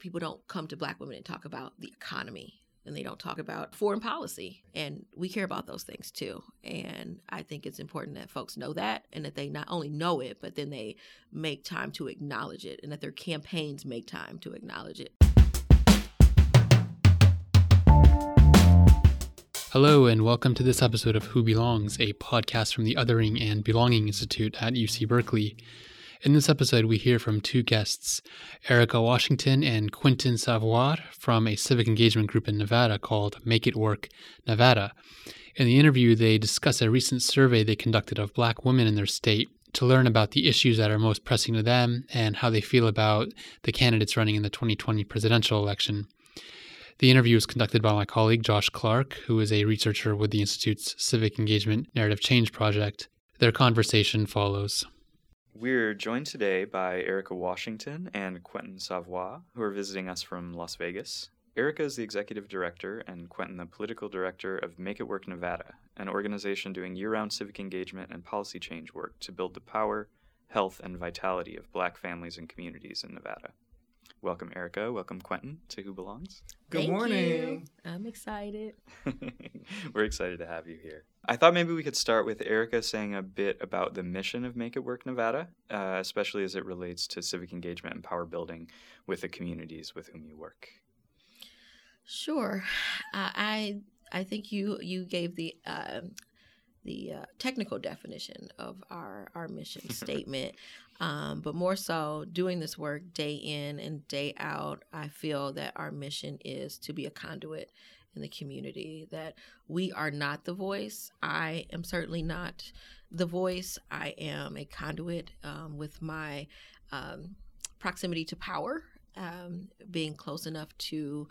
people don't come to black women and talk about the economy and they don't talk about foreign policy. And we care about those things too. And I think it's important that folks know that and that they not only know it, but then they make time to acknowledge it and that their campaigns make time to acknowledge it. Hello, and welcome to this episode of Who Belongs, a podcast from the Othering and Belonging Institute at UC Berkeley. In this episode, we hear from two guests, Erica Washington and Quentin Savwoir from a civic engagement group in Nevada called Make It Work Nevada. In the interview, they discuss a recent survey they conducted of black women in their state to learn about the issues that are most pressing to them and how they feel about the candidates running in the 2020 presidential election. The interview was conducted by my colleague Josh Clark, who is a researcher with the Institute's Civic Engagement Narrative Change Project. Their conversation follows. We're joined today by Erica Washington and Quentin Savwoir, who are visiting us from Las Vegas. Erica is the executive director and Quentin the political director of Make It Work Nevada, an organization doing year round civic engagement and policy change work to build the power, health, and vitality of black families and communities in Nevada. Welcome, Erica. Welcome, Quentin, to Who Belongs. Good Thank morning. You. I'm excited. We're excited to have you here. I thought maybe we could start with Erica saying a bit about the mission of Make It Work Nevada, uh, especially as it relates to civic engagement and power building with the communities with whom you work. Sure, uh, I I think you you gave the uh, the uh, technical definition of our our mission statement, um, but more so doing this work day in and day out. I feel that our mission is to be a conduit in the community. That we are not the voice. I am certainly not the voice. I am a conduit um, with my um, proximity to power, um, being close enough to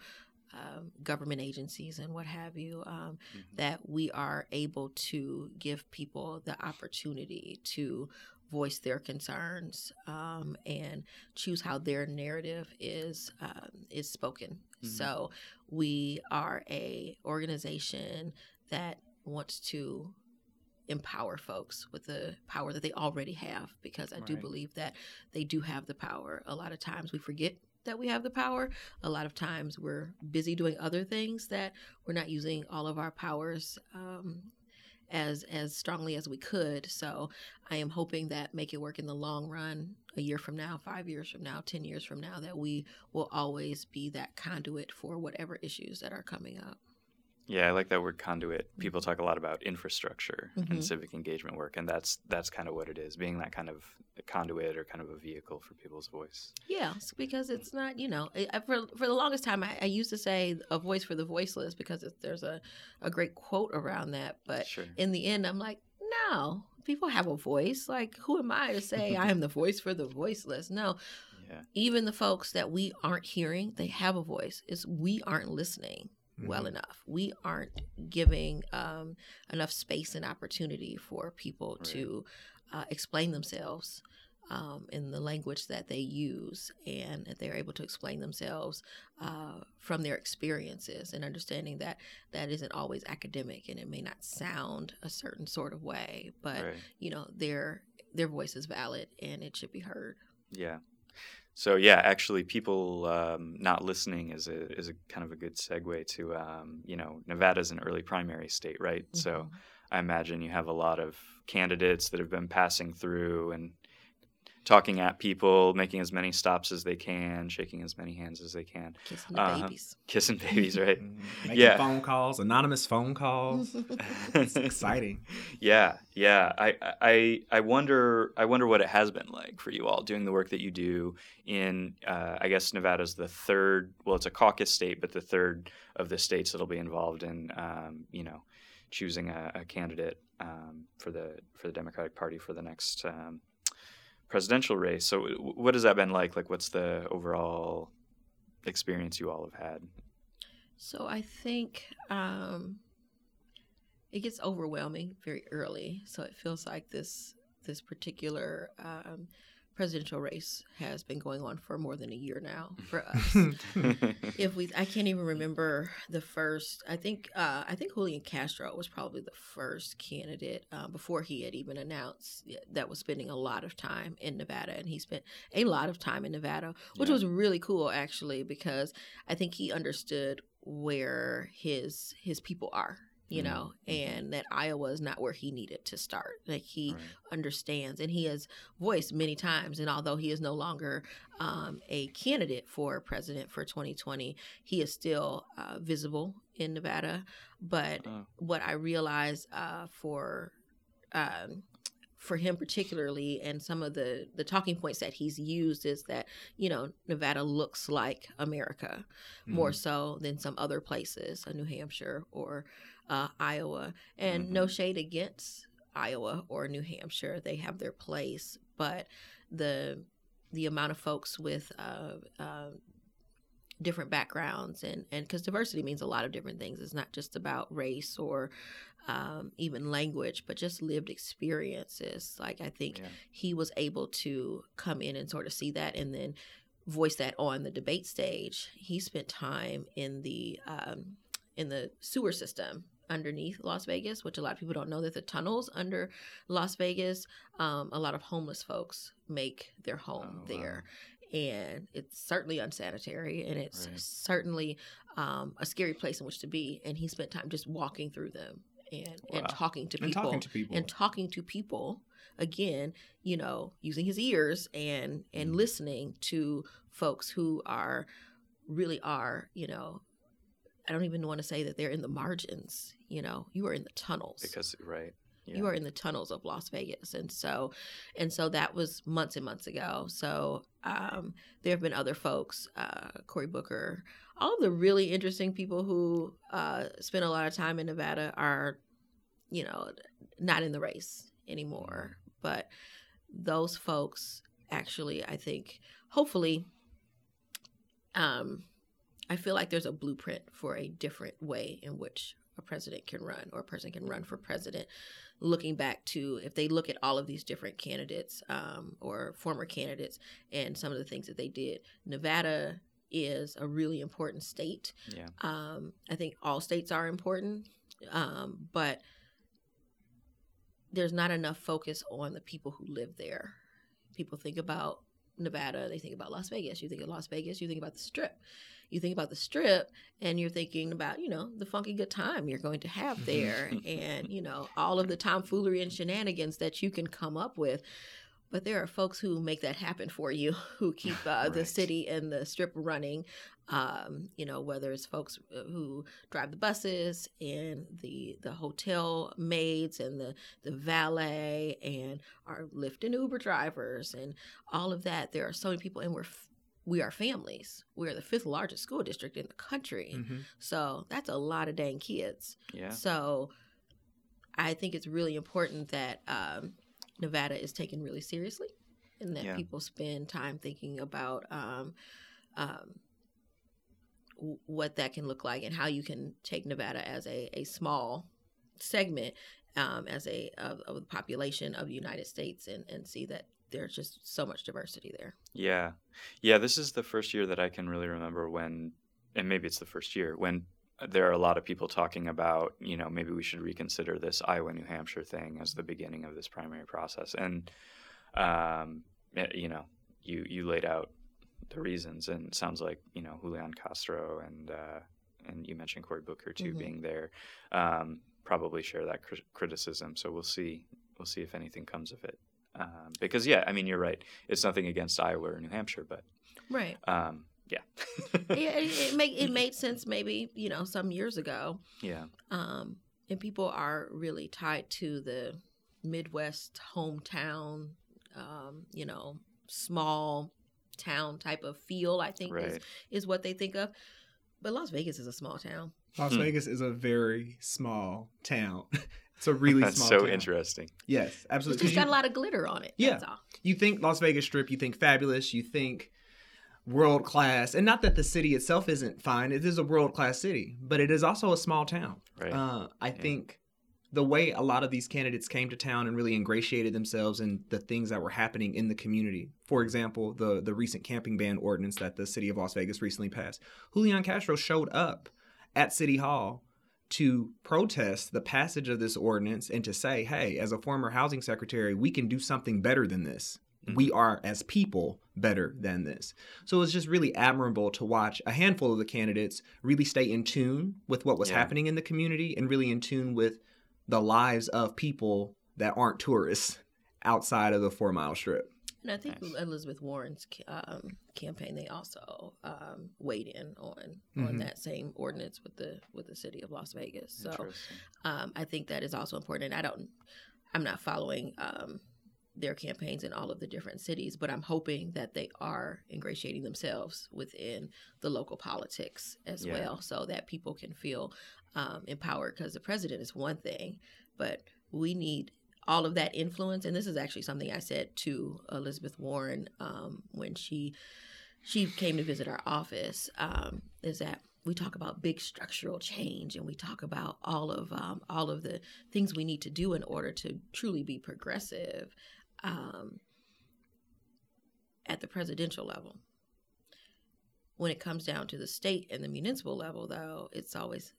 um, government agencies and what have you, um, mm-hmm. that we are able to give people the opportunity to voice their concerns um, and choose how their narrative is um, is spoken. Mm-hmm. So we are a organization that wants to empower folks with the power that they already have because I right. do believe that they do have the power. A lot of times we forget that we have the power. A lot of times we're busy doing other things that we're not using all of our powers um, as as strongly as we could. So I am hoping that make it work in the long run, a year from now, five years from now, ten years from now, that we will always be that conduit for whatever issues that are coming up. Yeah, I like that word conduit. People talk a lot about infrastructure mm-hmm. and civic engagement work, and that's that's kind of what it is, being that kind of conduit or kind of a vehicle for people's voice. Yeah, because it's not, you know, I, for for the longest time, I, I, used to say a voice for the voiceless because there's a, a great quote around that, but sure. in the end, I'm like, no, people have a voice. Like, who am I to say I am the voice for the voiceless? No. Yeah. Even the folks that we aren't hearing, they have a voice. It's we aren't listening mm-hmm. well enough. We aren't giving um, enough space and opportunity for people right. to uh, explain themselves. Um, in the language that they use, and that they're able to explain themselves uh, from their experiences, and understanding that that isn't always academic, and it may not sound a certain sort of way, but right. you know their their voice is valid and it should be heard. Yeah, so yeah, actually, people um, not listening is a is a kind of a good segue to um, you know Nevada's an early primary state, right? Mm-hmm. So I imagine you have a lot of candidates that have been passing through and talking at people, making as many stops as they can, shaking as many hands as they can. Kissing the uh, babies. Kissing babies, right? Making yeah. phone calls, anonymous phone calls. it's exciting. Yeah, yeah. I, I, I wonder, I wonder what it has been like for you all doing the work that you do in, uh, I guess Nevada's the third. Well, it's a caucus state, but the third of the states that'll be involved in, um, you know, choosing a, a candidate um, for the for the Democratic Party for the next um, presidential race. So, what has that been like? Like, what's the overall experience you all have had? So, I think um, it gets overwhelming very early. So, it feels like this this particular um, presidential race has been going on for more than a year now for us. if we, I can't even remember the first. I think uh, I think Julian Castro was probably the first candidate uh, before he had even announced that was spending a lot of time in Nevada, and he spent a lot of time in Nevada, which Yeah. was really cool actually because I think he understood where his his people are. You Mhm. know, and that Iowa is not where he needed to start. Like he Right. understands and he has voiced many times and although he is no longer um, a candidate for president for 2020 he is still uh, visible in nevada but Oh. what i realize uh, for um, for him particularly and some of the the talking points that he's used is that you know nevada looks like america more so than some other places, uh, New Hampshire or uh, Iowa. And no shade against Iowa or New Hampshire; they have their place, but the the amount of folks with uh, uh, different backgrounds and and because diversity means a lot of different things. It's not just about race or um, even language, but just lived experiences. Like I think Yeah. he was able to come in and sort of see that and then voice that on the debate stage. He spent time in the um, in the sewer system underneath Las Vegas, which a lot of people don't know that the tunnels under Las Vegas, um, a lot of homeless folks make their home Oh, there. And it's certainly unsanitary and it's Right. certainly um, a scary place in which to be. And he spent time just walking through them and, and talking to and people talking to people. and talking to people again you know using his ears and and Mhm. listening to folks who are really are you know i don't even want to say that they're in the margins you know you are in the tunnels. Because right. you are in the tunnels of las vegas and so and so that was months and months ago. So um there have been other folks uh cory booker all of the really interesting people who uh spend a lot of time in nevada are you know not in the race anymore. But those folks actually i think hopefully um i feel like there's a blueprint for a different way in which a president can run or a person can run for president looking back to if they look at all of these different candidates um, or former candidates and some of the things that they did nevada is a really important state Yeah. um, I think all states are important, um, but there's not enough focus on the people who live there. People think about Nevada, they think about Las Vegas. You think of Las Vegas, you think about the Strip. You think about the Strip, and you're thinking about you know the funky good time you're going to have there, and you know all of the tomfoolery and shenanigans that you can come up with. But there are folks who make that happen for you, who keep uh, the city and the strip running. Um, you know, whether it's folks uh, who drive the buses and the the hotel maids and the the valet and our Lyft and Uber drivers and all of that. There are so many people, and we're we are families. We are the fifth largest school district in the country, Mhm. so that's a lot of dang kids. Yeah. So I think it's really important that um, Nevada is taken really seriously and that Yeah. people spend time thinking about um, um, w- what that can look like and how you can take Nevada as a, a small segment um, as a of, of the population of the United States and, and see that there's just so much diversity there. Yeah. Yeah, this is the first year that I can really remember when and maybe it's the first year when there are a lot of people talking about, you know, maybe we should reconsider this Iowa New Hampshire thing as the beginning of this primary process. And um you know, you you laid out the reasons and it sounds like, you know, Julian Castro and uh and you mentioned Cory Booker too Mhm. being there um probably share that cri- criticism. So we'll see we'll see if anything comes of it. Um, because yeah, I mean you're right. It's nothing against Iowa or New Hampshire, but Right. um, yeah, yeah, it, it make it made sense maybe you know some years ago, yeah, um, and people are really tied to the Midwest hometown, um, you know, small town type of feel. I think is right. is what they think of. But Las Vegas is a small town. Las Hmm. Vegas is a very small town. it's a really small. That's small so town. interesting. Yes, It's absolutely. just 'Cause got a lot of glitter on it. Yeah. That's all. you think Las Vegas Strip, you think fabulous, you think world class, and not that the city itself isn't fine. It is a world class city, but it is also a small town. Right. Uh, I Yeah. think the way a lot of these candidates came to town and really ingratiated themselves in the things that were happening in the community. For example, the the recent camping ban ordinance that the city of Las Vegas recently passed. Julian Castro showed up at City Hall to protest the passage of this ordinance and to say, "Hey, as a former housing secretary, we can do something better than this." we mm-hmm. are as people better than this. So it's just really admirable to watch a handful of the candidates really stay in tune with what was Yeah. happening in the community and really in tune with the lives of people that aren't tourists outside of the four mile strip. And I think Nice. Elizabeth Warren's um, campaign, they also um, weighed in on on Mhm. that same ordinance with the with the city of Las Vegas. So um, I think that is also important. And I don't, I'm not following um, their campaigns in all of the different cities, but I'm hoping that they are ingratiating themselves within the local politics as Yeah. well, so that people can feel um, empowered. Because the president is one thing, but we need all of that influence. And this is actually something I said to Elizabeth Warren um, when she she came to visit our office. Um, is that we talk about big structural change and we talk about all of um, all of the things we need to do in order to truly be progressive um, at the presidential level. When it comes down to the state and the municipal level, though, it's always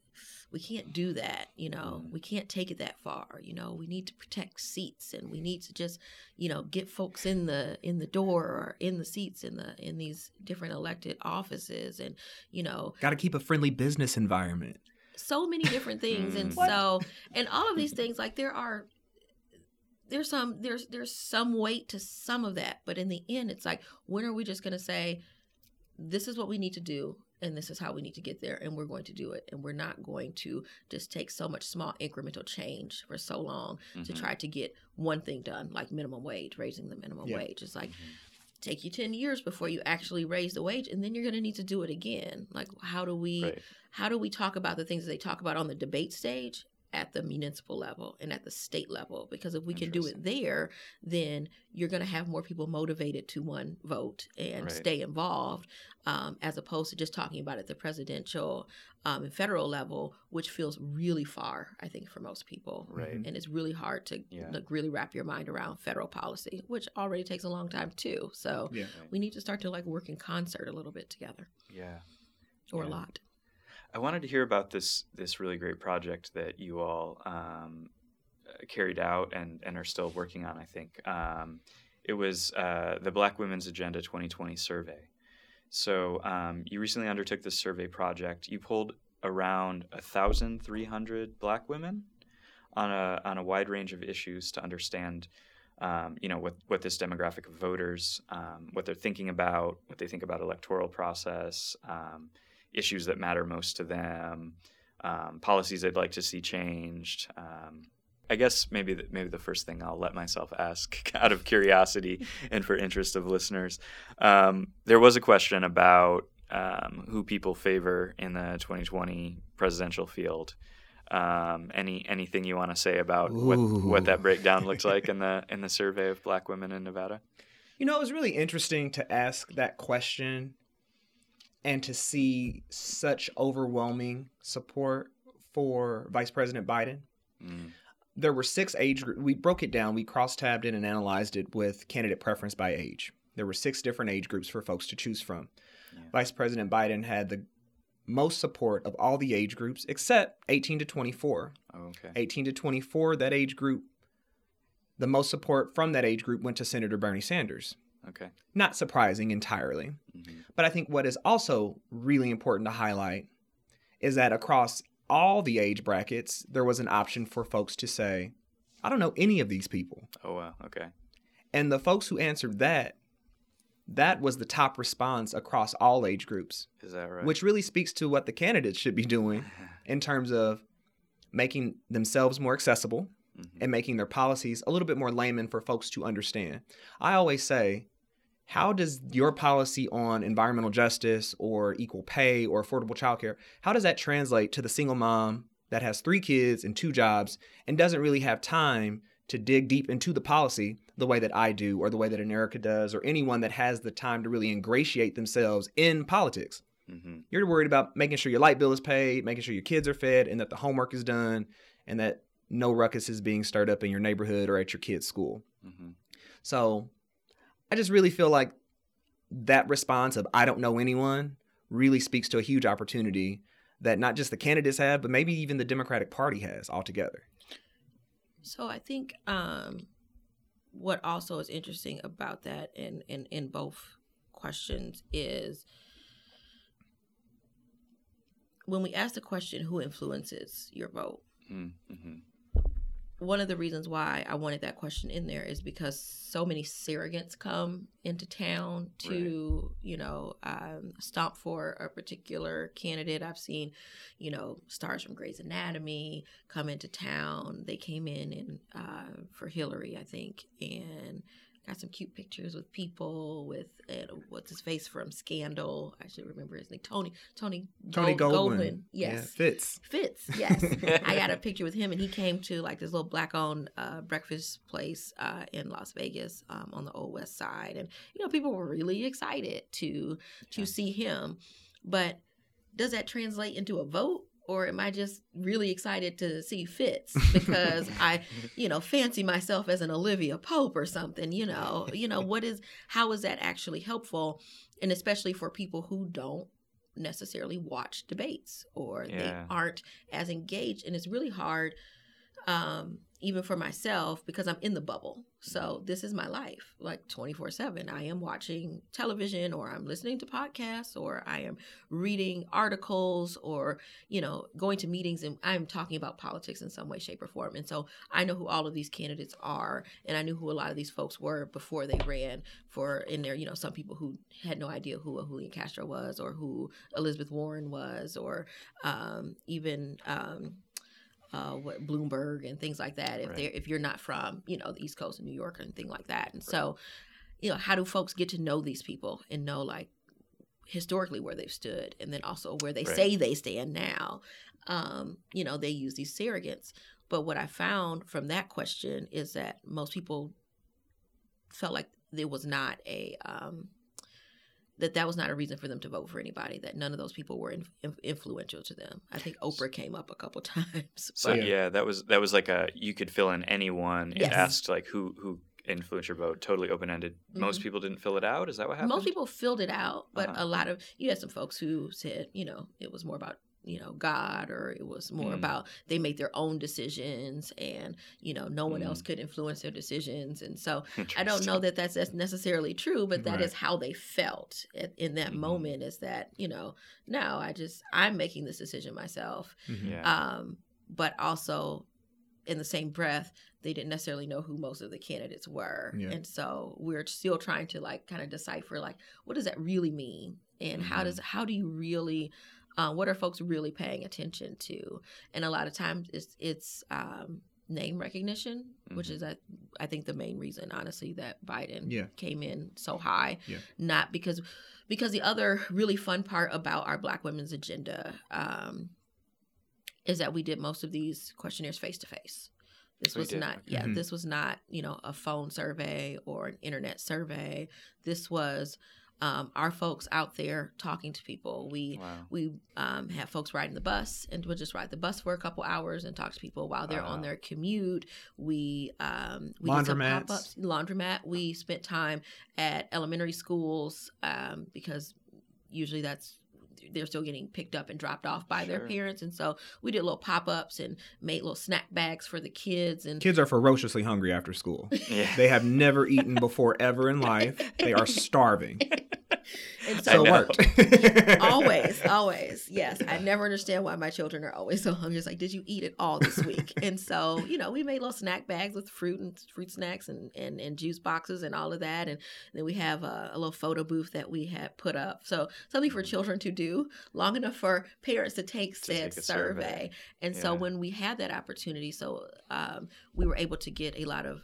we can't do that. You know, Mm. we can't take it that far. You know, we need to protect seats and we need to just you know get folks in the in the door or in the seats in the in these different elected offices and you know Got to keep a friendly business environment. so many different things and Mm. What? so and all of these things like there are there's some there's there's some weight to some of that but in the end it's like when are we just going to say this is what we need to do and this is how we need to get there and we're going to do it and we're not going to just take so much small incremental change for so long to Mhm. try to get one thing done like minimum wage raising the minimum Yeah. wage it's like Mhm. take you 10 years before you actually raise the wage and then you're going to need to do it again like how do we Right. how do we talk about the things that they talk about on the debate stage at the municipal level and at the state level because if we can do it there then you're going to have more people motivated to one vote and Right. stay involved um, as opposed to just talking about it at the presidential um, and federal level which feels really far i think for most people Right. and it's really hard to Yeah. like, really wrap your mind around federal policy which already takes a long time too so Yeah. We need to start to like work in concert a little bit together Yeah. or a lot I wanted to hear about this this really great project that you all um, uh, carried out and, and are still working on. I think um, it was uh, the Black Women's Agenda 2020 survey. So um, you recently undertook this survey project. You pulled around 1,300 Black women on a on a wide range of issues to understand. Um, you know what what this demographic of voters, um, what they're thinking about, what they think about electoral process, um, issues that matter most to them, um, policies they'd like to see changed. Um, I guess maybe the, maybe the first thing I'll let myself ask, out of curiosity and for interest of listeners, um, there was a question about um, who people favor in the 2020 presidential field. Um, any anything you want to say about what, what that breakdown looks like in the in the survey of Black women in Nevada? You know, it was really interesting to ask that question and to see such overwhelming support for Vice President Biden. Mm, There were six age groups. We broke it down. We cross tabbed it and analyzed it with candidate preference by age. There were six different age groups for folks to choose from. Yeah. Vice President Biden had the most support of all the age groups except 18 to 24. oh, okay. 18 to 24, that age group, the most support from that age group went to Senator Bernie Sanders. Okay. Not surprising entirely. hmm But I think what is also really important to highlight is that across all the age brackets, there was an option for folks to say, I don't know any of these people. Oh wow. Okay. And the folks who answered that, that was the top response across all age groups, Is that right? which really speaks to what the candidates should be doing in terms of making themselves more accessible Mhm. and making their policies a little bit more layman for folks to understand. I always say, how does your policy on environmental justice or equal pay or affordable childcare, how does that translate to the single mom that has three kids and two jobs and doesn't really have time to dig deep into the policy the way that I do or the way that America does or anyone that has the time to really ingratiate themselves in politics? Mhm. You're worried about making sure your light bill is paid, making sure your kids are fed, and that the homework is done, and that no ruckus is being stirred up in your neighborhood or at your kid's school. hmm So I just really feel like that response of I don't know anyone really speaks to a huge opportunity that not just the candidates have, but maybe even the Democratic Party has altogether. So I think um, what also is interesting about that in, in, in both questions is when we ask the question, who influences your vote? hmm One of the reasons why I wanted that question in there is because so many surrogates come into town to, you know, um, stomp for a particular candidate. I've seen, you know, stars from Grey's Anatomy come into town. They came in and uh, for Hillary, I think, and got some cute pictures with people with uh, what's his face from Scandal. I should remember his name. Tony Tony Tony Gold- Goldwyn. Yes. Yeah, Fitz. Fitz, yes. I got a picture with him, and he came to like this little black-owned uh, breakfast place uh, in Las Vegas um, on the Old West Side, and you know people were really excited to to Yeah. see him. But does that translate into a vote, or am I just really excited to see Fitz because I, you know, fancy myself as an Olivia Pope or something? You know, you know what is how is that actually helpful, and especially for people who don't necessarily watch debates or they aren't as engaged and it's really hard um even for myself because I'm in the bubble. So this is my life like 24/7. I am watching television or I'm listening to podcasts or I am reading articles or you know going to meetings and I'm talking about politics in some way shape or form. And so I know who all of these candidates are and I knew who a lot of these folks were before they ran for in there, you know, some people who had no idea who a Julian Castro was or who Elizabeth Warren was or um even um uh, what Bloomberg and things like that. If Right. they're if you're not from you know the East Coast of New York or anything like that, and so you know how do folks get to know these people and know like historically where they've stood, and then also where they Right. say they stand now. Um, you know they use these surrogates, but what I found from that question is that most people felt like there was not a um, that that was not a reason for them to vote for anybody. That none of those people were in, in- influential to them. I think Oprah came up a couple times. So but- yeah. that was that was like a you could fill in anyone and Yes. asked like who who influenced your vote. Totally open ended. Most people didn't fill it out. Is that what happened? Most people filled it out, but Uh-huh. a lot of you had some folks who said, you know, it was more about you know God, or it was more Mm. about they made their own decisions, and you know, no one Mm. else could influence their decisions, and so I don't know that that's, that's necessarily true, but that is Right. how they felt at, in that Mhm. moment. Is that you know, no, I just I'm making this decision myself, Yeah. um, but also in the same breath they didn't necessarily know who most of the candidates were Yeah. and so we're still trying to like kind of decipher like what does that really mean and how does how do you really uh, what are folks really paying attention to and a lot of times it's it's um, name recognition which Mhm. is I, I think the main reason honestly that biden Yeah. came in so high Yeah. not because because the other really fun part about our black women's agenda um, is that we did most of these questionnaires face to face. This We was did, not, okay. yeah, Mhm. this was not, you know, a phone survey or an internet survey. This was um, our folks out there talking to people. We Wow. we um, have folks riding the bus and we'll just ride the bus for a couple hours and talk to people while they're on their commute. We um, we did some pop-ups, laundromat. We spent time at elementary schools um, because usually that's they're still getting picked up and dropped off by their parents, and so we did little pop-ups and made little snack bags for the kids and Kids are ferociously hungry after school. Yeah. They have never eaten before ever in life. They are starving. and So it worked. always, always. Yes. I never understand why my children are always so hungry. It's like, did you eat it all this week? and so, you know, we made little snack bags with fruit and fruit snacks and, and, and juice boxes and all of that. And then we have a, a little photo booth that we had put up. So something for children to do long enough for parents to take To said take survey. survey. And so when we had that opportunity, so um, we were able to get a lot of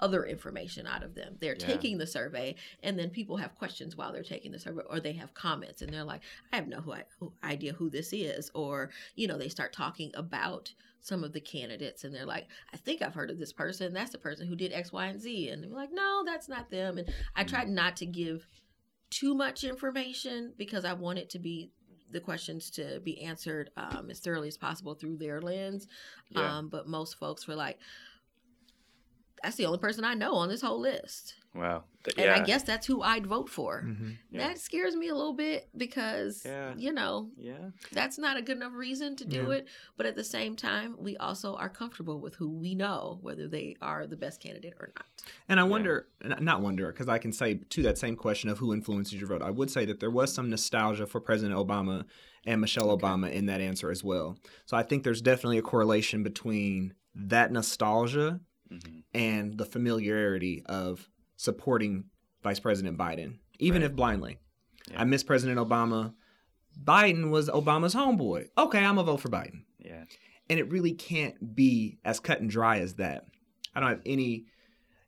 other information out of them. They're Yeah. taking the survey, and then people have questions while they're taking the survey, or they have comments, and they're like, "I have no who I, who- idea who this is," or you know, they start talking about some of the candidates, and they're like, "I think I've heard of this person. That's the person who did X, Y, and Z," and we're like, "No, that's not them." And I Mm. tried not to give too much information because I want it to be the questions to be answered um, as thoroughly as possible through their lens. Yeah. Um, but most folks were like, "That's the only person I know on this whole list," wow. Th- and yeah. I guess that's who I'd vote for. Mhm. Yeah. That scares me a little bit because Yeah. you know Yeah. that's not a good enough reason to do Yeah. it. But at the same time, we also are comfortable with who we know, whether they are the best candidate or not. And I wonder, n- not wonder, because I can say to that same question of who influences your vote, I would say that there was some nostalgia for President Obama and Michelle Obama in that answer as well. So I think there's definitely a correlation between that nostalgia hmm and the familiarity of supporting Vice President Biden, even Right. if blindly. Yeah. I miss President Obama. Biden was Obama's homeboy. Okay, I'm gonna vote for Biden. Yeah. And it really can't be as cut and dry as that. I don't have any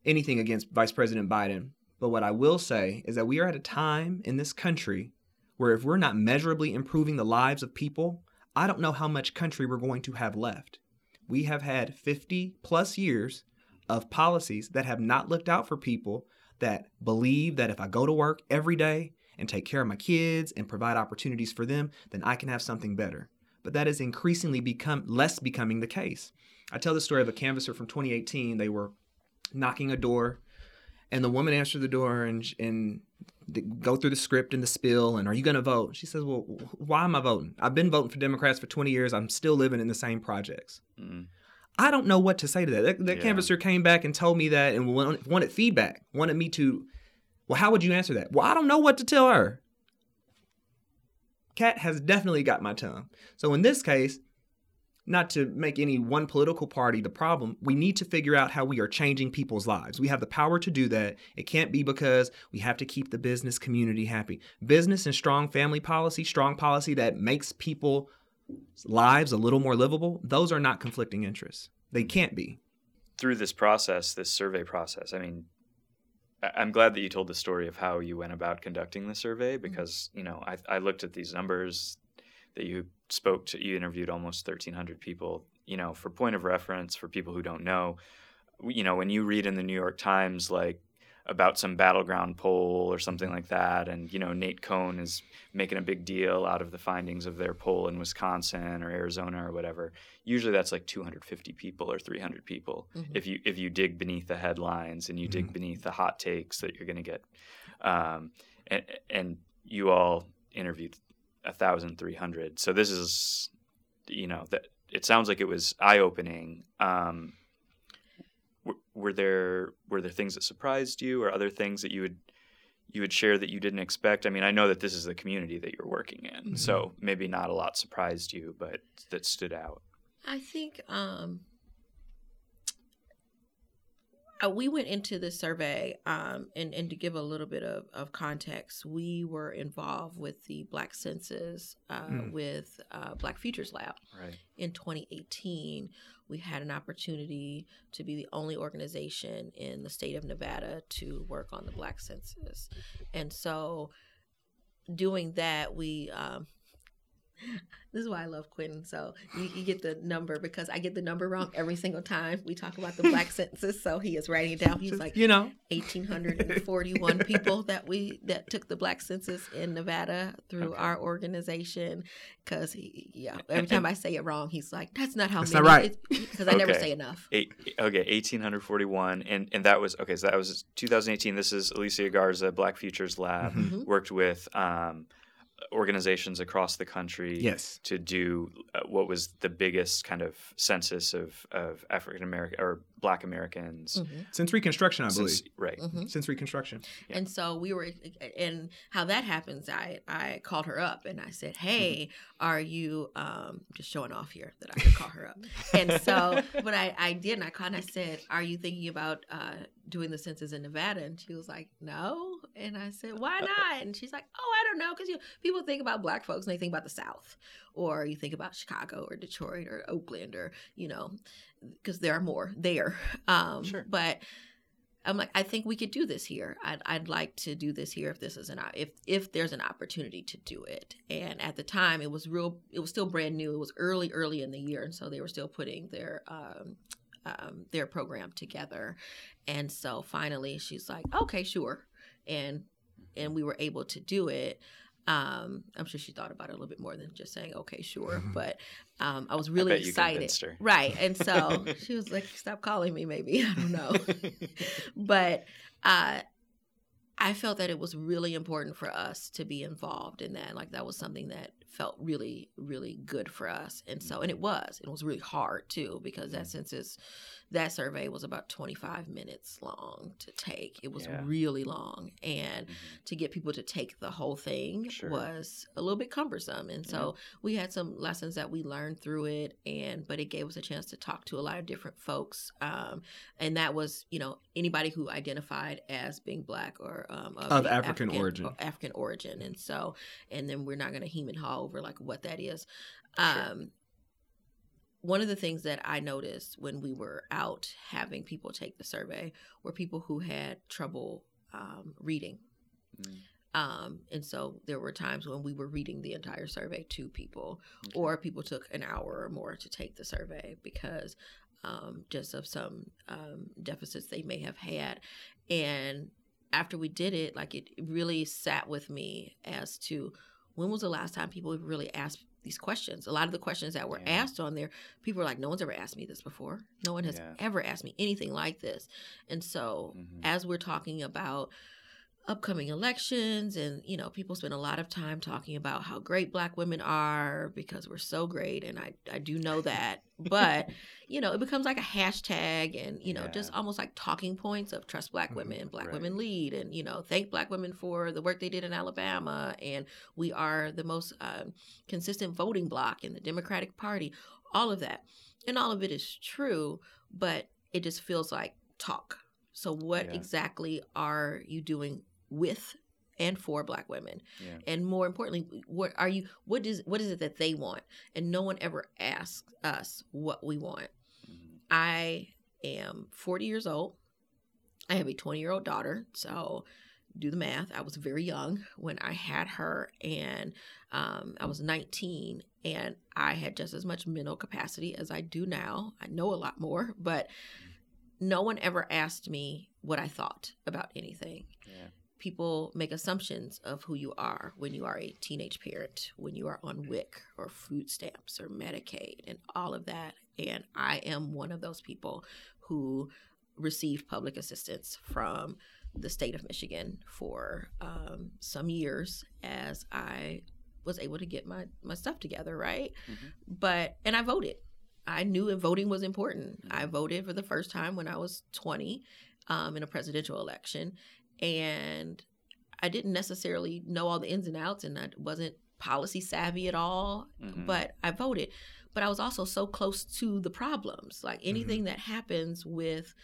anything against Vice President Biden, but what I will say is that we are at a time in this country where if we're not measurably improving the lives of people, I don't know how much country we're going to have left. We have had 50 plus years of policies that have not looked out for people that believe that if I go to work every day and take care of my kids and provide opportunities for them, then I can have something better. But that is increasingly become less becoming the case. I tell the story of a canvasser from 2018. They were knocking a door, and the woman answered the door and and go through the script and the spill. And are you going to vote? She says, "Well, why am I voting? I've been voting for Democrats for 20 years. I'm still living in the same projects." Mm. I don't know what to say to that. That, that Yeah. canvasser came back and told me that and wanted, wanted feedback, wanted me to, well, how would you answer that? Well, I don't know what to tell her. Cat has definitely got my tongue. So in this case, not to make any one political party the problem, we need to figure out how we are changing people's lives. We have the power to do that. It can't be because we have to keep the business community happy. Business and strong family policy, strong policy that makes people lives a little more livable, those are not conflicting interests. They can't be. Through this process, this survey process, I mean, I'm glad that you told the story of how you went about conducting the survey mm-hmm. because, you know, I, I looked at these numbers that you spoke to, you interviewed almost 1,300 people. You know, for point of reference, for people who don't know, you know, when you read in the New York Times, like, about some battleground poll or something like that. And, you know, Nate Cohn is making a big deal out of the findings of their poll in Wisconsin or Arizona or whatever. Usually that's like 250 people or 300 people. Mhm. If you if you dig beneath the headlines and you dig Mhm. beneath the hot takes that you're going to get. Um, and, and you all interviewed 1,300. So this is, you know, that it sounds like it was eye opening. Um, were, were there were there things that surprised you, or other things that you would you would share that you didn't expect? I mean, I know that this is the community that you're working in, so maybe not a lot surprised you, but that stood out. I think um, uh, we went into the survey, um, and, and to give a little bit of, of context, we were involved with the Black Census uh, Mm. with uh, Black Futures Lab Right. in 2018. We had an opportunity to be the only organization in the state of Nevada to work on the Black Census. And so, doing that, we um, this is why I love Quentin. So you, you get the number because I get the number wrong every single time we talk about the black census. So he is writing it down. He's Just, like you know, 1,841 people that we that took the black census in Nevada through Okay. our organization. Because yeah, every time I say it wrong, he's like, "That's not how." That's many. not right. Because I never say enough. Eight, okay, 1841, and and that was okay. So that was 2018. This is Alicia Garza, Black Futures Lab, Mhm. Mhm. worked with um, organizations across the country. yes. to do uh, what was the biggest kind of census of, of African American or Black Americans. Mhm. Since Reconstruction, I believe. Since, right. Mhm. Since Reconstruction. Yeah. And so we were, and how that happens, I I called her up and I said, "Hey, are you um just showing off here that I could call her up?" And so, but I I did, and I kind of said, "Are you thinking about uh doing the census in Nevada?" And she was like, "No." And I said, "Why not?" And she's like, "Oh, I don't know, because you people think about Black folks and they think about the South, or you think about Chicago or Detroit or Oakland or you know, because there are more there. Um, Sure. But I'm like, I think we could do this here. I'd, I'd like to do this here if this is an if if there's an opportunity to do it. And at the time, it was real. It was still brand new. It was early, early in the year, and so they were still putting their um, um, their program together. And so finally, she's like, okay, sure, and and we were able to do it. Um, I'm sure she thought about it a little bit more than just saying, "Okay, sure." But um, I was I really bet excited, right? And so she was like, "Stop calling me, maybe." I don't know, but uh, I felt that it was really important for us to be involved in that. Like that was something that felt really, really good for us, and so and it was. It was really hard too because that census, that survey was about 25 minutes long to take. It was Yeah. really long, and Mhm. to get people to take the whole thing Sure. was a little bit cumbersome and so we had some lessons that we learned through it and but it gave us a chance to talk to a lot of different folks um, and that was you know anybody who identified as being black or um, Of the African origin. or african origin and so and then we're not going to hem and haw over like what that is Sure. um, one of the things that I noticed when we were out having people take the survey were people who had trouble um, reading. Mm. Um, and so there were times when we were reading the entire survey to people, Okay. or people took an hour or more to take the survey because um, just of some um, deficits they may have had. And after we did it, like it really sat with me as to when was the last time people really asked these questions? A lot of the questions that were Yeah. asked on there, people were like, no one's ever asked me this before. No one has Yeah. ever asked me anything like this. And so Mhm. as we're talking about upcoming elections and you know people spend a lot of time talking about how great black women are because we're so great and I I do know that but you know it becomes like a hashtag and you know just almost like talking points of trust black Mhm. women black Right. women lead and you know thank black women for the work they did in Alabama and we are the most um, consistent voting bloc in the Democratic Party all of that and all of it is true but it just feels like talk so what Yeah. exactly are you doing with and for black women. Yeah. and more importantly what are you what is what is it that they want? And no one ever asks us what we want. Mhm. i am 40 years old. I have a 20 year old daughter so do the math. I was very young when i had her and um, i was 19 and i had just as much mental capacity as i do now. I know a lot more but no one ever asked me what i thought about anything. Yeah. People make assumptions of who you are when you are a teenage parent, when you are on WIC or food stamps or Medicaid and all of that. And I am one of those people who received public assistance from the state of Michigan for um, some years as I was able to get my, my stuff together, right? Mhm. But, and I voted. I knew that voting was important. I voted for the first time when I was 20 um, in a presidential election and I didn't necessarily know all the ins and outs, and I wasn't policy savvy at all. Mhm. But I voted. But I was also so close to the problems. Like anything that happens with,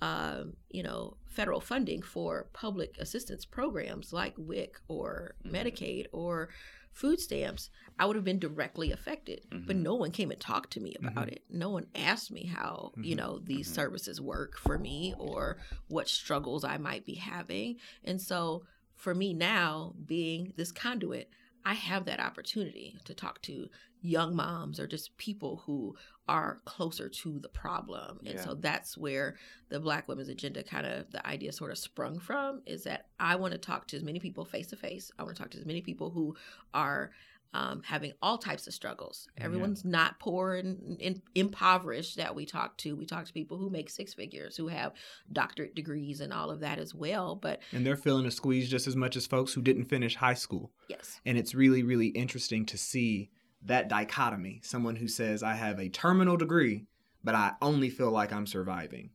um, you know, federal funding for public assistance programs like WIC or Mhm. Medicaid or food stamps, I would have been directly affected. But Mhm. no one came and talked to me about it. No one asked me how, you Mhm. know, these Mhm. services work for me or what struggles I might be having. And so for me now, being this conduit, I have that opportunity to talk to young moms or just people who are closer to the problem. And Yeah. so that's where the Black Women's Agenda kind of the idea sort of sprung from is that I want to talk to as many people face to face. I want to talk to as many people who are um, having all types of struggles. Yeah. Everyone's not poor and, and impoverished that we talk to. We talk to people who make six figures, who have doctorate degrees and all of that as well. But And they're feeling a squeeze just as much as folks who didn't finish high school. yes, And it's really, really interesting to see that dichotomy. Someone who says, I have a terminal degree, but I only feel like I'm surviving.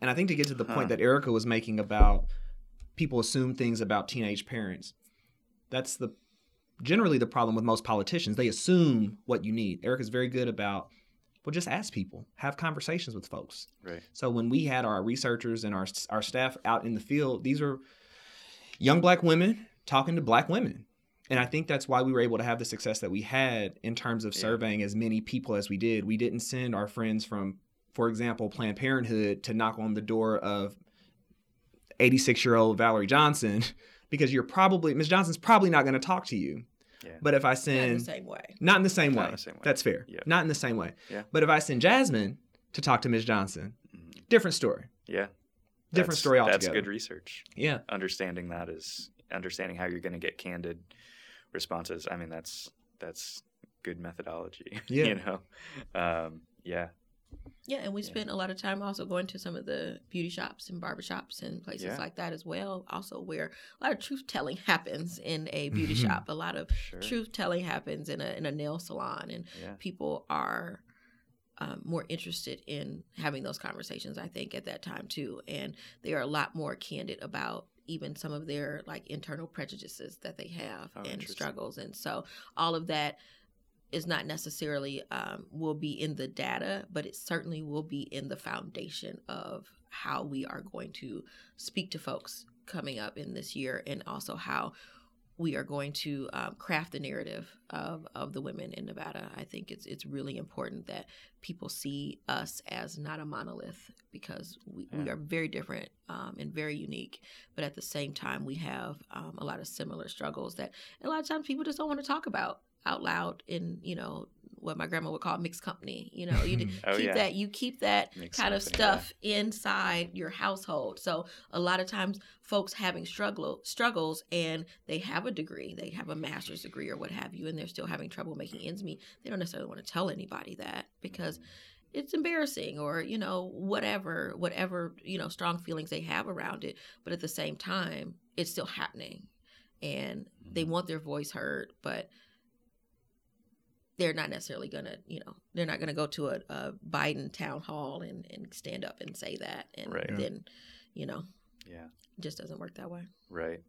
And I think to get to the Huh. point that Erica was making about people assume things about teenage parents, that's the generally the problem with most politicians. They assume what you need. Erica's very good about, well, just ask people, have conversations with folks. Right. So when we had our researchers and our our staff out in the field, these are young black women talking to black women. And I think that's why we were able to have the success that we had in terms of Yeah. surveying as many people as we did. We didn't send our friends from, for example, Planned Parenthood to knock on the door of 86 year old Valerie Johnson because you're probably, Ms. Johnson's probably not going to talk to you. Yeah. But if I not in send, the same way. not in the same way. in the same way. That's fair. Yeah. Not in the same way. Yeah. But if I send Jasmine to talk to Ms. Johnson, Mhm. different story. Yeah. Different That's- story altogether. That's good research. Yeah. Understanding that is understanding how you're going to get candid responses. I mean, that's that's good methodology. Yeah. you know, um, yeah, Yeah, and we Yeah. spent a lot of time also going to some of the beauty shops and barbershops and places Yeah. like that as well. Also, where a lot of truth telling happens in a beauty Mhm. shop. A lot of sure, truth telling happens in a in a nail salon, and yeah, people are um, more interested in having those conversations. I think at that time too, and they are a lot more candid about even some of their like internal prejudices that they have Oh, and struggles, and so all of that is not necessarily um, will be in the data, but it certainly will be in the foundation of how we are going to speak to folks coming up in this year, and also how we are going to um, craft the narrative of, of the women in Nevada. I think it's it's really important that people see us as not a monolith because we, we are very different um, and very unique, but at the same time we have um, a lot of similar struggles that a lot of times people just don't want to talk about out loud in you know what my grandma would call mixed company. You know, you Oh, keep yeah. that you keep that Mixed kind of company, yeah. stuff inside your household. So a lot of times folks having struggle struggles and they have a degree, they have a master's degree or what have you, and they're still having trouble making ends meet. They don't necessarily want to tell anybody that because it's embarrassing or you know whatever whatever you know strong feelings they have around it but at the same time it's still happening and they Mhm. want their voice heard but they're not necessarily gonna you know they're not gonna go to a, a biden town hall and, and stand up and say that and Right. Then you know yeah. it just doesn't work that way Right.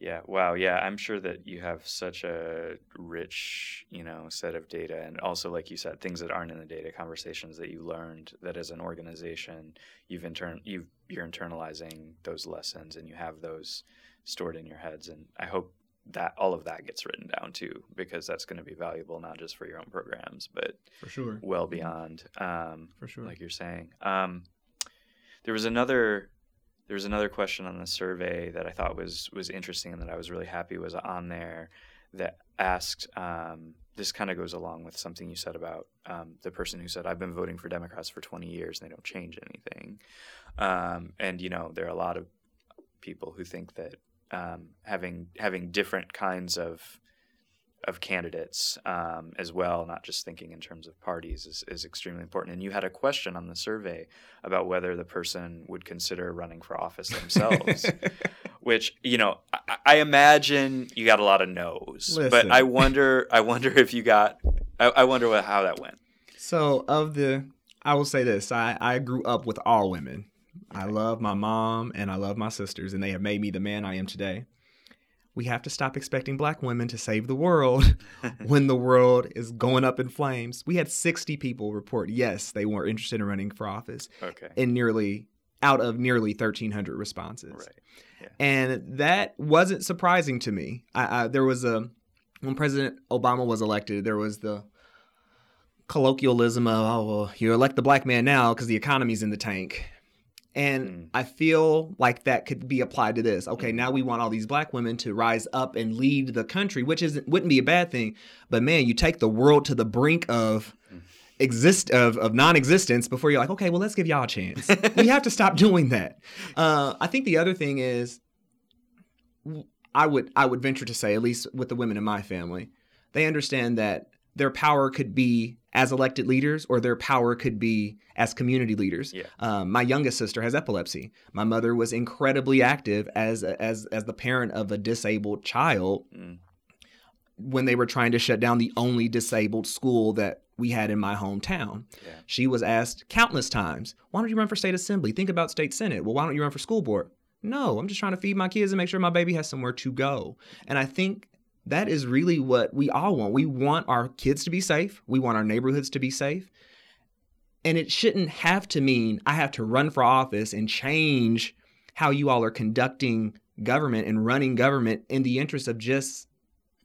Yeah. Wow. Yeah. I'm sure that you have such a rich, you know, set of data, and also, like you said, things that aren't in the data, conversations that you learned that as an organization you've intern you've you're internalizing those lessons, and you have those stored in your heads. And I hope that all of that gets written down too, because that's going to be valuable not just for your own programs, but For sure. well beyond. Um, For sure. like you're saying. Um, there was another there was another question on the survey that I thought was was interesting and that I was really happy was on there that asked. Um, this kind of goes along with something you said about um, the person who said I've been voting for Democrats for 20 years and they don't change anything. Um, and you know there are a lot of people who think that um, having having different kinds of of candidates um, as well, not just thinking in terms of parties, is, is extremely important. And you had a question on the survey about whether the person would consider running for office themselves, which you know I, I imagine you got a lot of no's, but I wonder I wonder if you got I, I wonder what, how that went. So of the, I will say this: I I grew up with all women. I love my mom and I love my sisters, and they have made me the man I am today. We have to stop expecting black women to save the world when the world is going up in flames. We had 60 people report yes, they were interested in running for office Okay, in nearly out of nearly 1,300 responses. right. And that wasn't surprising to me. I, I, there was a, when President Obama was elected, there was the colloquialism of, oh, well, you elect the black man now because the economy's in the tank. And Mm. I feel like that could be applied to this. Okay, Mm. now we want all these black women to rise up and lead the country, which isn't wouldn't be a bad thing. But man, you take the world to the brink of Mm. exist of, of non-existence before you're like, okay, well, let's give y'all a chance. we have to stop doing that. Uh, I think the other thing is, I would I would venture to say, at least with the women in my family, they understand that their power could be as elected leaders, or their power could be as community leaders. Yeah. Um, my youngest sister has epilepsy. My mother was incredibly active as as as the parent of a disabled child Mm. when they were trying to shut down the only disabled school that we had in my hometown. Yeah. She was asked countless times, why don't you run for state assembly? Think about state senate. Well, why don't you run for school board? No, I'm just trying to feed my kids and make sure my baby has somewhere to go. And I think that is really what we all want. We want our kids to be safe. We want our neighborhoods to be safe. And it shouldn't have to mean I have to run for office and change how you all are conducting government and running government in the interest of just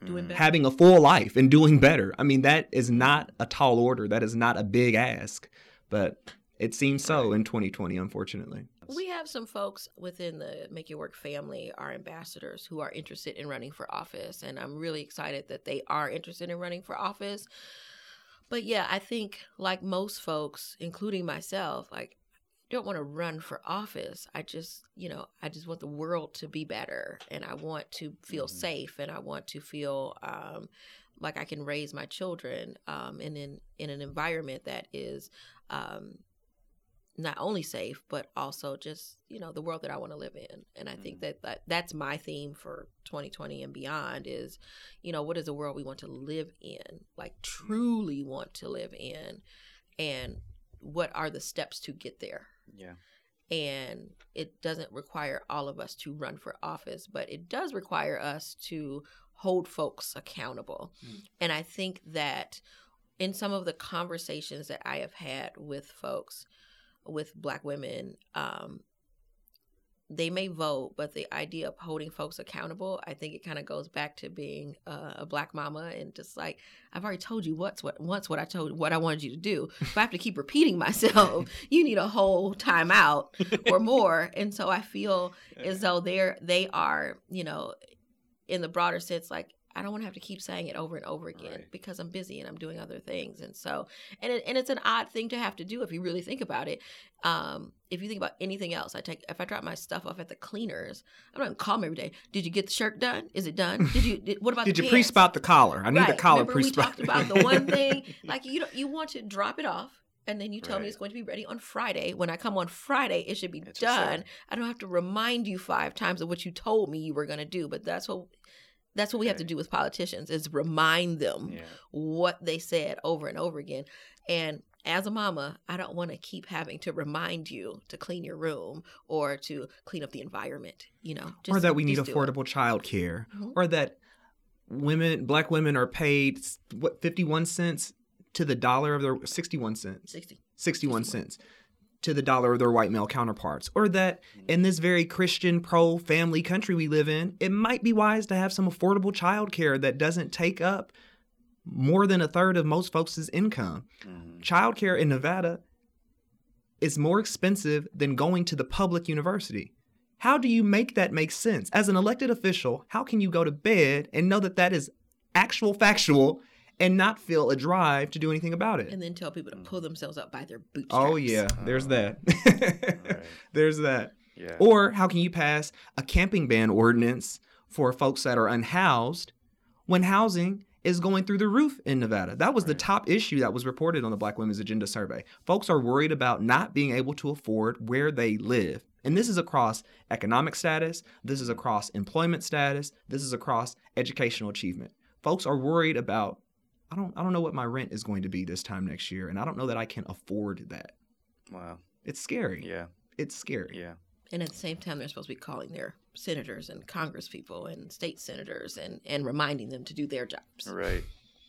Doing having a full life and doing better. I mean, that is not a tall order. That is not a big ask, but it seems so in 2020, unfortunately. We have some folks within the Make It Work family, our ambassadors, who are interested in running for office. And I'm really excited that they are interested in running for office. But yeah, I think like most folks, including myself, like don't want to run for office. I just, you know, I just want the world to be better and I want to feel Mhm. safe and I want to feel um, like I can raise my children um, in, in, in an environment that is um, not only safe, but also just, you know, the world that I want to live in. And I think Mhm. that, that that's my theme for 2020 and beyond is, you know, what is the world we want to live in, like truly want to live in, and what are the steps to get there? Yeah. and it doesn't require all of us to run for office, but it does require us to hold folks accountable. Mm. And I think that in some of the conversations that I have had with folks, with Black women, um, they may vote, but the idea of holding folks accountable, I think it kind of goes back to being uh, a black mama and just like I've already told you what's what once what I told what I wanted you to do. If I have to keep repeating myself, you need a whole timeout or more. And so I feel as though they're they are, you know, in the broader sense, like I don't want to have to keep saying it over and over again Right. because I'm busy and I'm doing other things. And so, and it, and it's an odd thing to have to do if you really think about it. Um, if you think about anything else, I take if I drop my stuff off at the cleaners, I'm not gonna call them every day. Did you get the shirt done? Is it done? Did you? Did, what about Did the you pre-spot the collar? I need the Right. collar Remember we pre-spot. talked about the one thing, like you don't, you want to drop it off, and then you tell me it's going to be ready on Friday. When I come on Friday, it should be It's just there. done. I don't have to remind you five times of what you told me you were going to do. But that's what that's what we have to do with politicians is remind them Yeah. what they said over and over again. And as a mama, I don't want to keep having to remind you to clean your room or to clean up the environment. You know, or that we need just affordable child care, Mhm. or that women, black women, are paid what fifty-one cents to the dollar of their sixty-one cents, 60. 61 61. cents to the dollar of their white male counterparts, or that in this very Christian pro-family country we live in, it might be wise to have some affordable child care that doesn't take up more than a third of most folks' income. Mhm. Childcare in Nevada is more expensive than going to the public university. How do you make that make sense? As an elected official, how can you go to bed and know that that is actual factual and not feel a drive to do anything about it? And then tell people to pull themselves up by their bootstraps. Oh yeah, there's Oh. that. Right. There's that. Yeah. Or how can you pass a camping ban ordinance for folks that are unhoused when housing is going through the roof in Nevada? That was the top issue that was reported on the Black Women's Agenda survey. Folks are worried about not being able to afford where they live. And this is across economic status, this is across employment status, this is across educational achievement. Folks are worried about I don't I don't know what my rent is going to be this time next year and I don't know that I can afford that. wow. It's scary. Yeah. It's scary. Yeah. And at the same time, they're supposed to be calling their senators and congresspeople and state senators and, and reminding them to do their jobs. Right.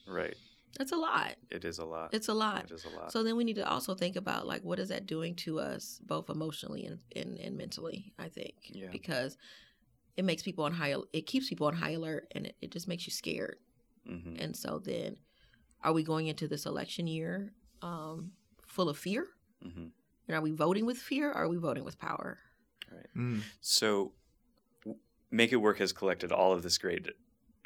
Right. That's a lot. It is a lot. It's a lot. It is a lot. So then we need to also think about like what is that doing to us both emotionally and, and, and mentally, I think. Yeah. Because it makes people on high it keeps people on high alert and it, it just makes you scared. Hmm And so then are we going into this election year um, full of fear? hmm And are we voting with fear or are we voting with power? Mm. So, Make It Work has collected all of this great,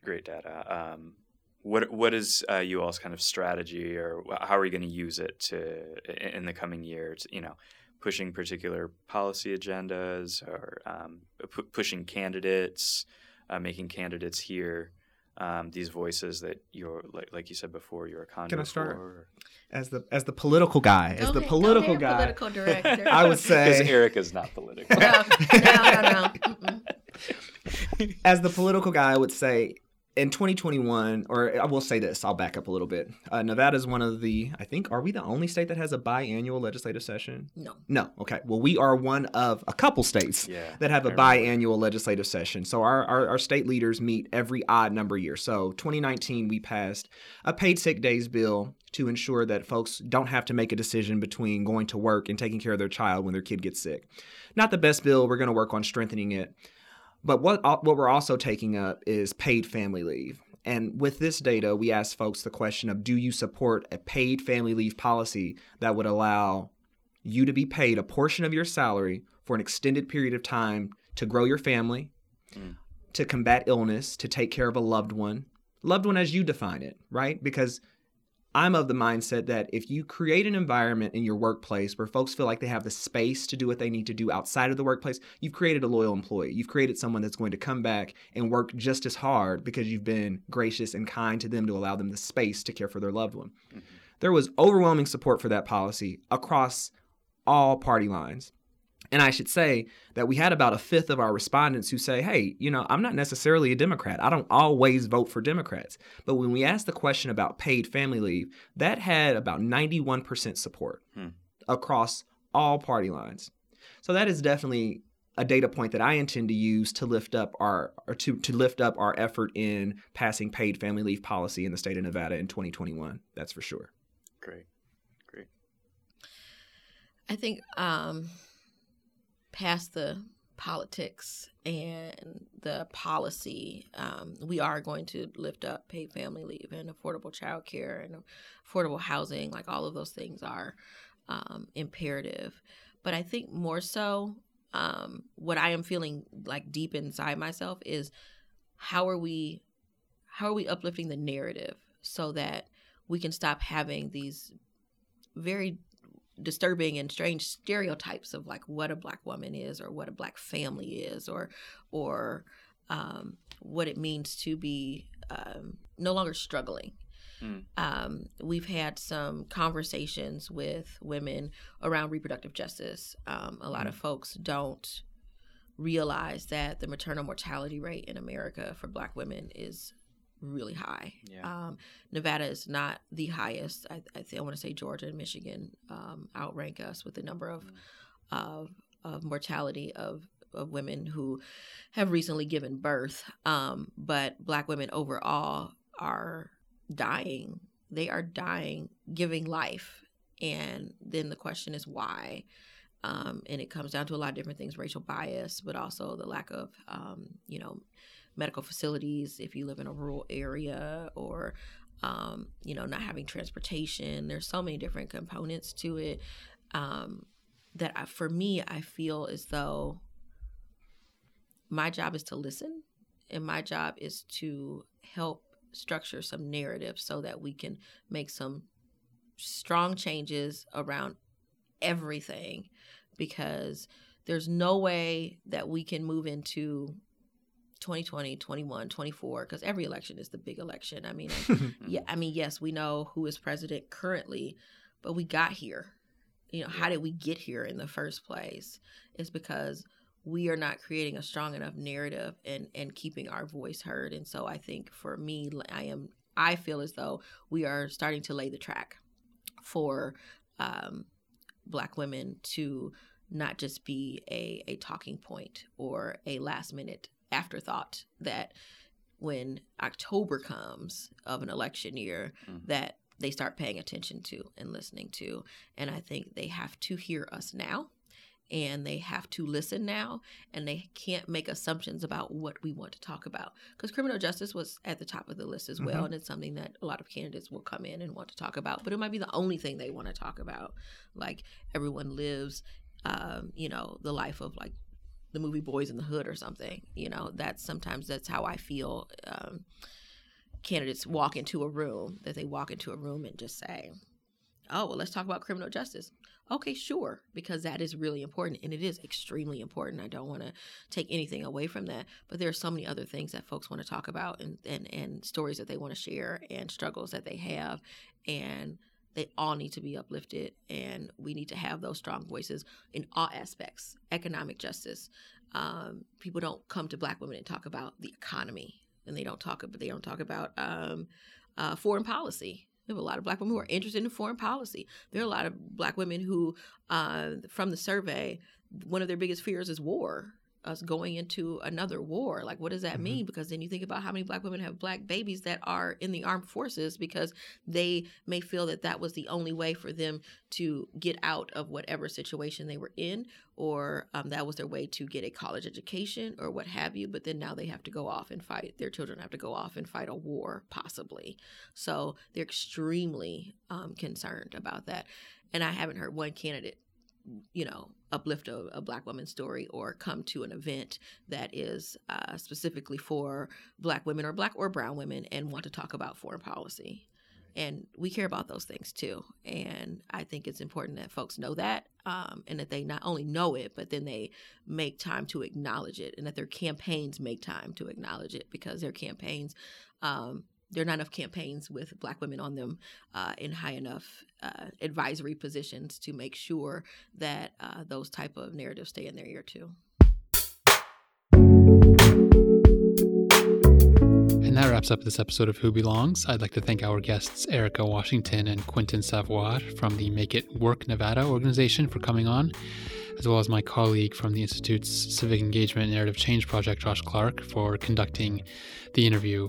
great data. Um, what what is uh, you all's kind of strategy, or how are you going to use it to in the coming years? You know, pushing particular policy agendas, or um, pu- pushing candidates, uh, making candidates hear um, these voices that you're like, like you said before, you're a conduit can i start? for. As the as the political guy, as Go the ahead- go political ahead, guy, Political director. I would because say Eric is not political. no, no, no, no. As the political guy, I would say in 2021, or I will say this, I'll back up a little bit. Uh, Nevada is one of the, I think, are we the only state that has a biannual legislative session? No. No. Okay. Well, we are one of a couple states yeah, that have a remember. biannual legislative session. So our, our, our state leaders meet every odd number year. So 2019, we passed a paid sick days bill to ensure that folks don't have to make a decision between going to work and taking care of their child when their kid gets sick. Not the best bill. We're going to work on strengthening it. But what what we're also taking up is paid family leave. And with this data, we asked folks the question of do you support a paid family leave policy that would allow you to be paid a portion of your salary for an extended period of time to grow your family, Mm. to combat illness, to take care of a loved one, loved one as you define it, right? Because I'm of the mindset that if you create an environment in your workplace where folks feel like they have the space to do what they need to do outside of the workplace, you've created a loyal employee. You've created someone that's going to come back and work just as hard because you've been gracious and kind to them to allow them the space to care for their loved one. Mm-hmm. There was overwhelming support for that policy across all party lines. And I should say that we had about a fifth of our respondents who say, hey, you know, I'm not necessarily a Democrat. I don't always vote for Democrats. But when we asked the question about paid family leave, that had about 91% support hmm. across all party lines. So that is definitely a data point that I intend to use to lift up our or to, to lift up our effort in passing paid family leave policy in the state of Nevada in 2021. That's for sure. Great. Great. I think um past the politics and the policy, um, we are going to lift up paid family leave and affordable child care and affordable housing. Like all of those things are um, imperative. But I think more so, um, what I am feeling like deep inside myself is how are we, how are we uplifting the narrative so that we can stop having these very disturbing and strange stereotypes of like what a black woman is or what a black family is or or um, what it means to be um, no longer struggling. Mm. Um, we've had some conversations with women around reproductive justice. Um, a lot mm. of folks don't realize that the maternal mortality rate in America for Black women is really high. Yeah. Um, Nevada is not the highest. I, I think I want to say Georgia and Michigan um, outrank us with the number of, mm. of of mortality of of women who have recently given birth. Um, but Black women overall are dying. They are dying, giving life, and then the question is why. Um, and it comes down to a lot of different things: racial bias, but also the lack of, um, you know, medical facilities if you live in a rural area or um, you know not having transportation. There's so many different components to it um, that I, for me i feel as though my job is to listen and my job is to help structure some narrative so that we can make some strong changes around everything because there's no way that we can move into 2020 21 24 because every election is the big election. I mean yeah i mean yes we know who is president currently but we got here. You know yeah. how did we get here in the first place? It's because we are not creating a strong enough narrative and and keeping our voice heard. And so i think for me i am i feel as though we are starting to lay the track for um, black women to not just be a, a talking point or a last minute afterthought that when October comes of an election year mm-hmm. that they start paying attention to and listening to. And I think they have to hear us now and they have to listen now and they can't make assumptions about what we want to talk about because criminal justice was at the top of the list as well mm-hmm. and it's something that a lot of candidates will come in and want to talk about but it might be the only thing they want to talk about like everyone lives um, you know the life of like the movie Boys in the Hood or something. You know, that's sometimes that's how I feel. Um, candidates walk into a room that they walk into a room and just say, "Oh, well, let's talk about criminal justice." Okay, sure, because that is really important and it is extremely important. I don't want to take anything away from that, but there are so many other things that folks want to talk about and and and stories that they want to share and struggles that they have and they all need to be uplifted and we need to have those strong voices in all aspects economic justice. Um, people don't come to black women and talk about the economy and they don't talk about they don't talk about um, uh, foreign policy. We have a lot of black women who are interested in foreign policy. There are a lot of black women who, uh, from the survey, one of their biggest fears is war us going into another war. Like, what does that mm-hmm. mean? Because then you think about how many black women have black babies that are in the armed forces because they may feel that that was the only way for them to get out of whatever situation they were in, or um, that was their way to get a college education or what have you. But then now they have to go off and fight. Their children have to go off and fight a war, possibly. So they're extremely um, concerned about that. And I haven't heard one candidate you know, uplift a, a, black woman's story or come to an event that is uh, specifically for black women or black or brown women and want to talk about foreign policy. and we care about those things too. And I think it's important that folks know that, um, and that they not only know it, but then they make time to acknowledge it, and that their campaigns make time to acknowledge it because their campaigns. Um, there are not enough campaigns with black women on them uh, in high enough uh, advisory positions to make sure that uh, those type of narratives stay in their ear too. And that wraps up this episode of Who Belongs. I'd like to thank our guests, Erica Washington and Quentin Savwoir from the Make It Work Nevada organization for coming on, as well as my colleague from the Institute's Civic Engagement and Narrative Change Project, Josh Clark, for conducting the interview.